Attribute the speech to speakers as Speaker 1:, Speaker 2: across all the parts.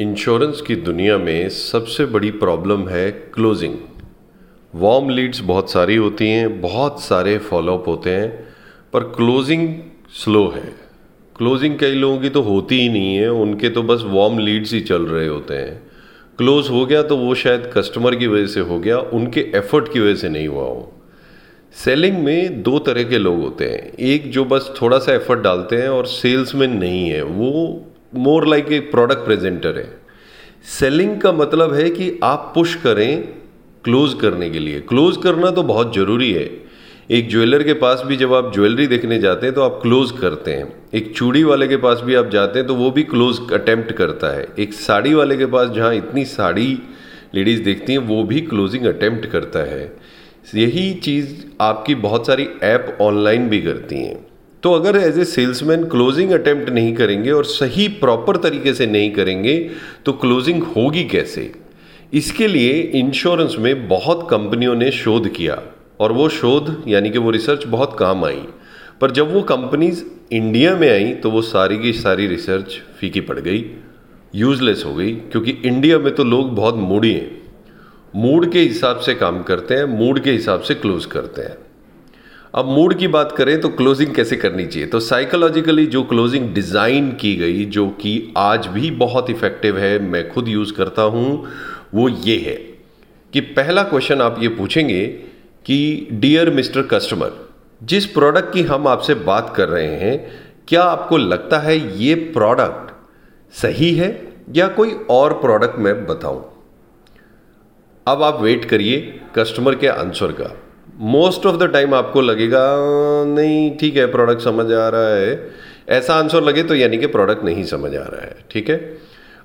Speaker 1: Insurance की दुनिया में सबसे बड़ी प्रॉब्लम है क्लोजिंग। वार्म लीड्स बहुत सारी होती हैं, बहुत सारे फॉलोअप होते हैं, पर क्लोजिंग स्लो है। क्लोजिंग कई लोगों की तो होती ही नहीं है, उनके तो बस वार्म लीड्स ही चल रहे होते हैं। क्लोज हो गया तो वो शायद कस्टमर की वजह से हो गया, उनके एफर्ट की वजह से नहीं हुआ हो। सेलिंग में दो तरह के लोग होते हैं, एक जो बस थोड़ा सा एफर्ट डालते हैं और सेल्समैन नहीं है, वो more like a product presenter है। सेलिंग का मतलब है कि आप पुश करें क्लोज करने के लिए। क्लोज करना तो बहुत ज़रूरी है। एक ज्वेलर के पास भी जब आप ज्वेलरी देखने जाते हैं तो आप क्लोज करते हैं। एक चूड़ी वाले के पास भी आप जाते हैं तो वो भी क्लोज अटेम्प्ट करता है। एक साड़ी वाले के पास जहाँ इतनी साड़ी लेडीज़ देखती हैं, वो भी क्लोजिंग अटेम्प्ट करता है। यही चीज़ आपकी बहुत सारी ऐप ऑनलाइन भी करती हैं। तो अगर as a salesman closing attempt नहीं करेंगे और सही प्रॉपर तरीके से नहीं करेंगे तो क्लोजिंग होगी कैसे? इसके लिए इंश्योरेंस में बहुत कंपनियों ने शोध किया और वो शोध, यानी कि वो रिसर्च बहुत काम आई। पर जब वो कंपनीज़ इंडिया में आई तो वो सारी की सारी रिसर्च फीकी पड़ गई यूजलेस हो गई, क्योंकि इंडिया में तो लोग बहुत मूडी हैं। मूड के हिसाब से काम करते हैं मूड के हिसाब से क्लोज करते हैं। अब मूड की बात करें तो क्लोजिंग कैसे करनी चाहिए? तो साइकोलॉजिकली जो क्लोजिंग डिज़ाइन की गई, जो कि आज भी बहुत इफ़ेक्टिव है, मैं खुद यूज़ करता हूँ, वो ये है कि पहला क्वेश्चन आप ये पूछेंगे कि डियर मिस्टर कस्टमर जिस प्रोडक्ट की हम आपसे बात कर रहे हैं, क्या आपको लगता है ये प्रोडक्ट सही है या कोई और प्रोडक्ट मैं बताऊँ? अब आप वेट करिए कस्टमर के आंसर का। मोस्ट ऑफ़ द टाइम आपको लगेगा, नहीं, ठीक है प्रोडक्ट समझ आ रहा है। ऐसा आंसर लगे तो यानी कि प्रोडक्ट नहीं समझ आ रहा है, ठीक है?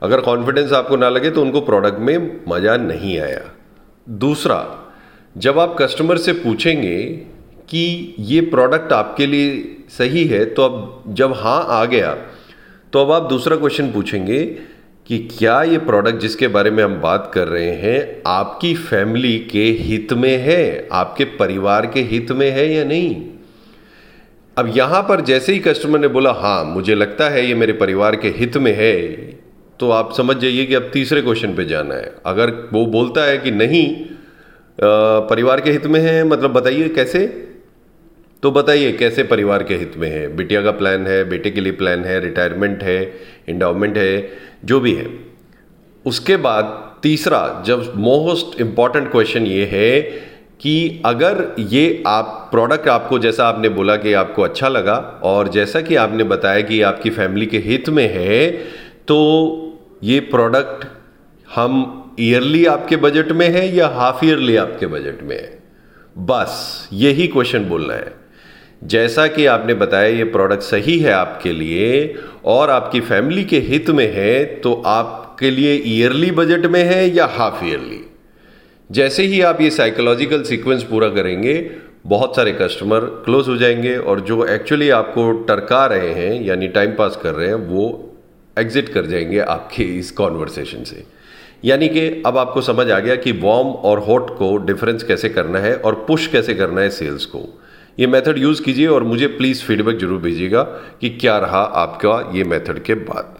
Speaker 1: अगर कॉन्फिडेंस आपको ना लगे तो उनको प्रोडक्ट में मज़ा नहीं आया। दूसरा, जब आप कस्टमर से पूछेंगे कि ये प्रोडक्ट आपके लिए सही है तो अब जब हाँ आ गया तो अब आप दूसरा क्वेश्चन पूछेंगे कि क्या ये प्रोडक्ट जिसके बारे में हम बात कर रहे हैं, आपकी फैमिली के हित में है? आपके परिवार के हित में है या नहीं? अब यहाँ पर जैसे ही कस्टमर ने बोला हाँ मुझे लगता है ये मेरे परिवार के हित में है तो आप समझ जाइए कि अब तीसरे क्वेश्चन पे जाना है। अगर वो बोलता है कि नहीं परिवार के हित में है मतलब बताइए कैसे? तो बताइए, कैसे परिवार के हित में है? बिटिया का प्लान है, बेटे के लिए प्लान है रिटायरमेंट है इंडाउमेंट है, जो भी है। उसके बाद तीसरा, जब मोस्ट इंपॉर्टेंट क्वेश्चन ये है कि अगर ये आप प्रोडक्ट आपको, जैसा आपने बोला कि आपको अच्छा लगा, और जैसा कि आपने बताया कि आपकी फैमिली के हित में है तो ये प्रोडक्ट हम ईयरली आपके बजट में है या हाफ़ ईयरली आपके बजट में है? बस, यही क्वेश्चन बोलना है। जैसा कि आपने बताया ये प्रोडक्ट सही है आपके लिए और आपकी फैमिली के हित में है तो आपके लिए ईयरली बजट में है या हाफ़ ईयरली जैसे ही आप ये साइकोलॉजिकल सीक्वेंस पूरा करेंगे, बहुत सारे कस्टमर क्लोज हो जाएँगे और जो एक्चुअली आपको टरका रहे हैं, यानी टाइम पास कर रहे हैं, वो एग्जिट कर जाएँगे आपके इस कॉन्वर्सेशन से। यानी कि अब आपको समझ आ गया कि वॉर्म और हॉट को डिफरेंस कैसे करना है और पुश कैसे करना है सेल्स को। ये मेथड यूज़ कीजिए और मुझे प्लीज़ फीडबैक ज़रूर भेजिएगा कि क्या रहा आपका ये मेथड के बाद।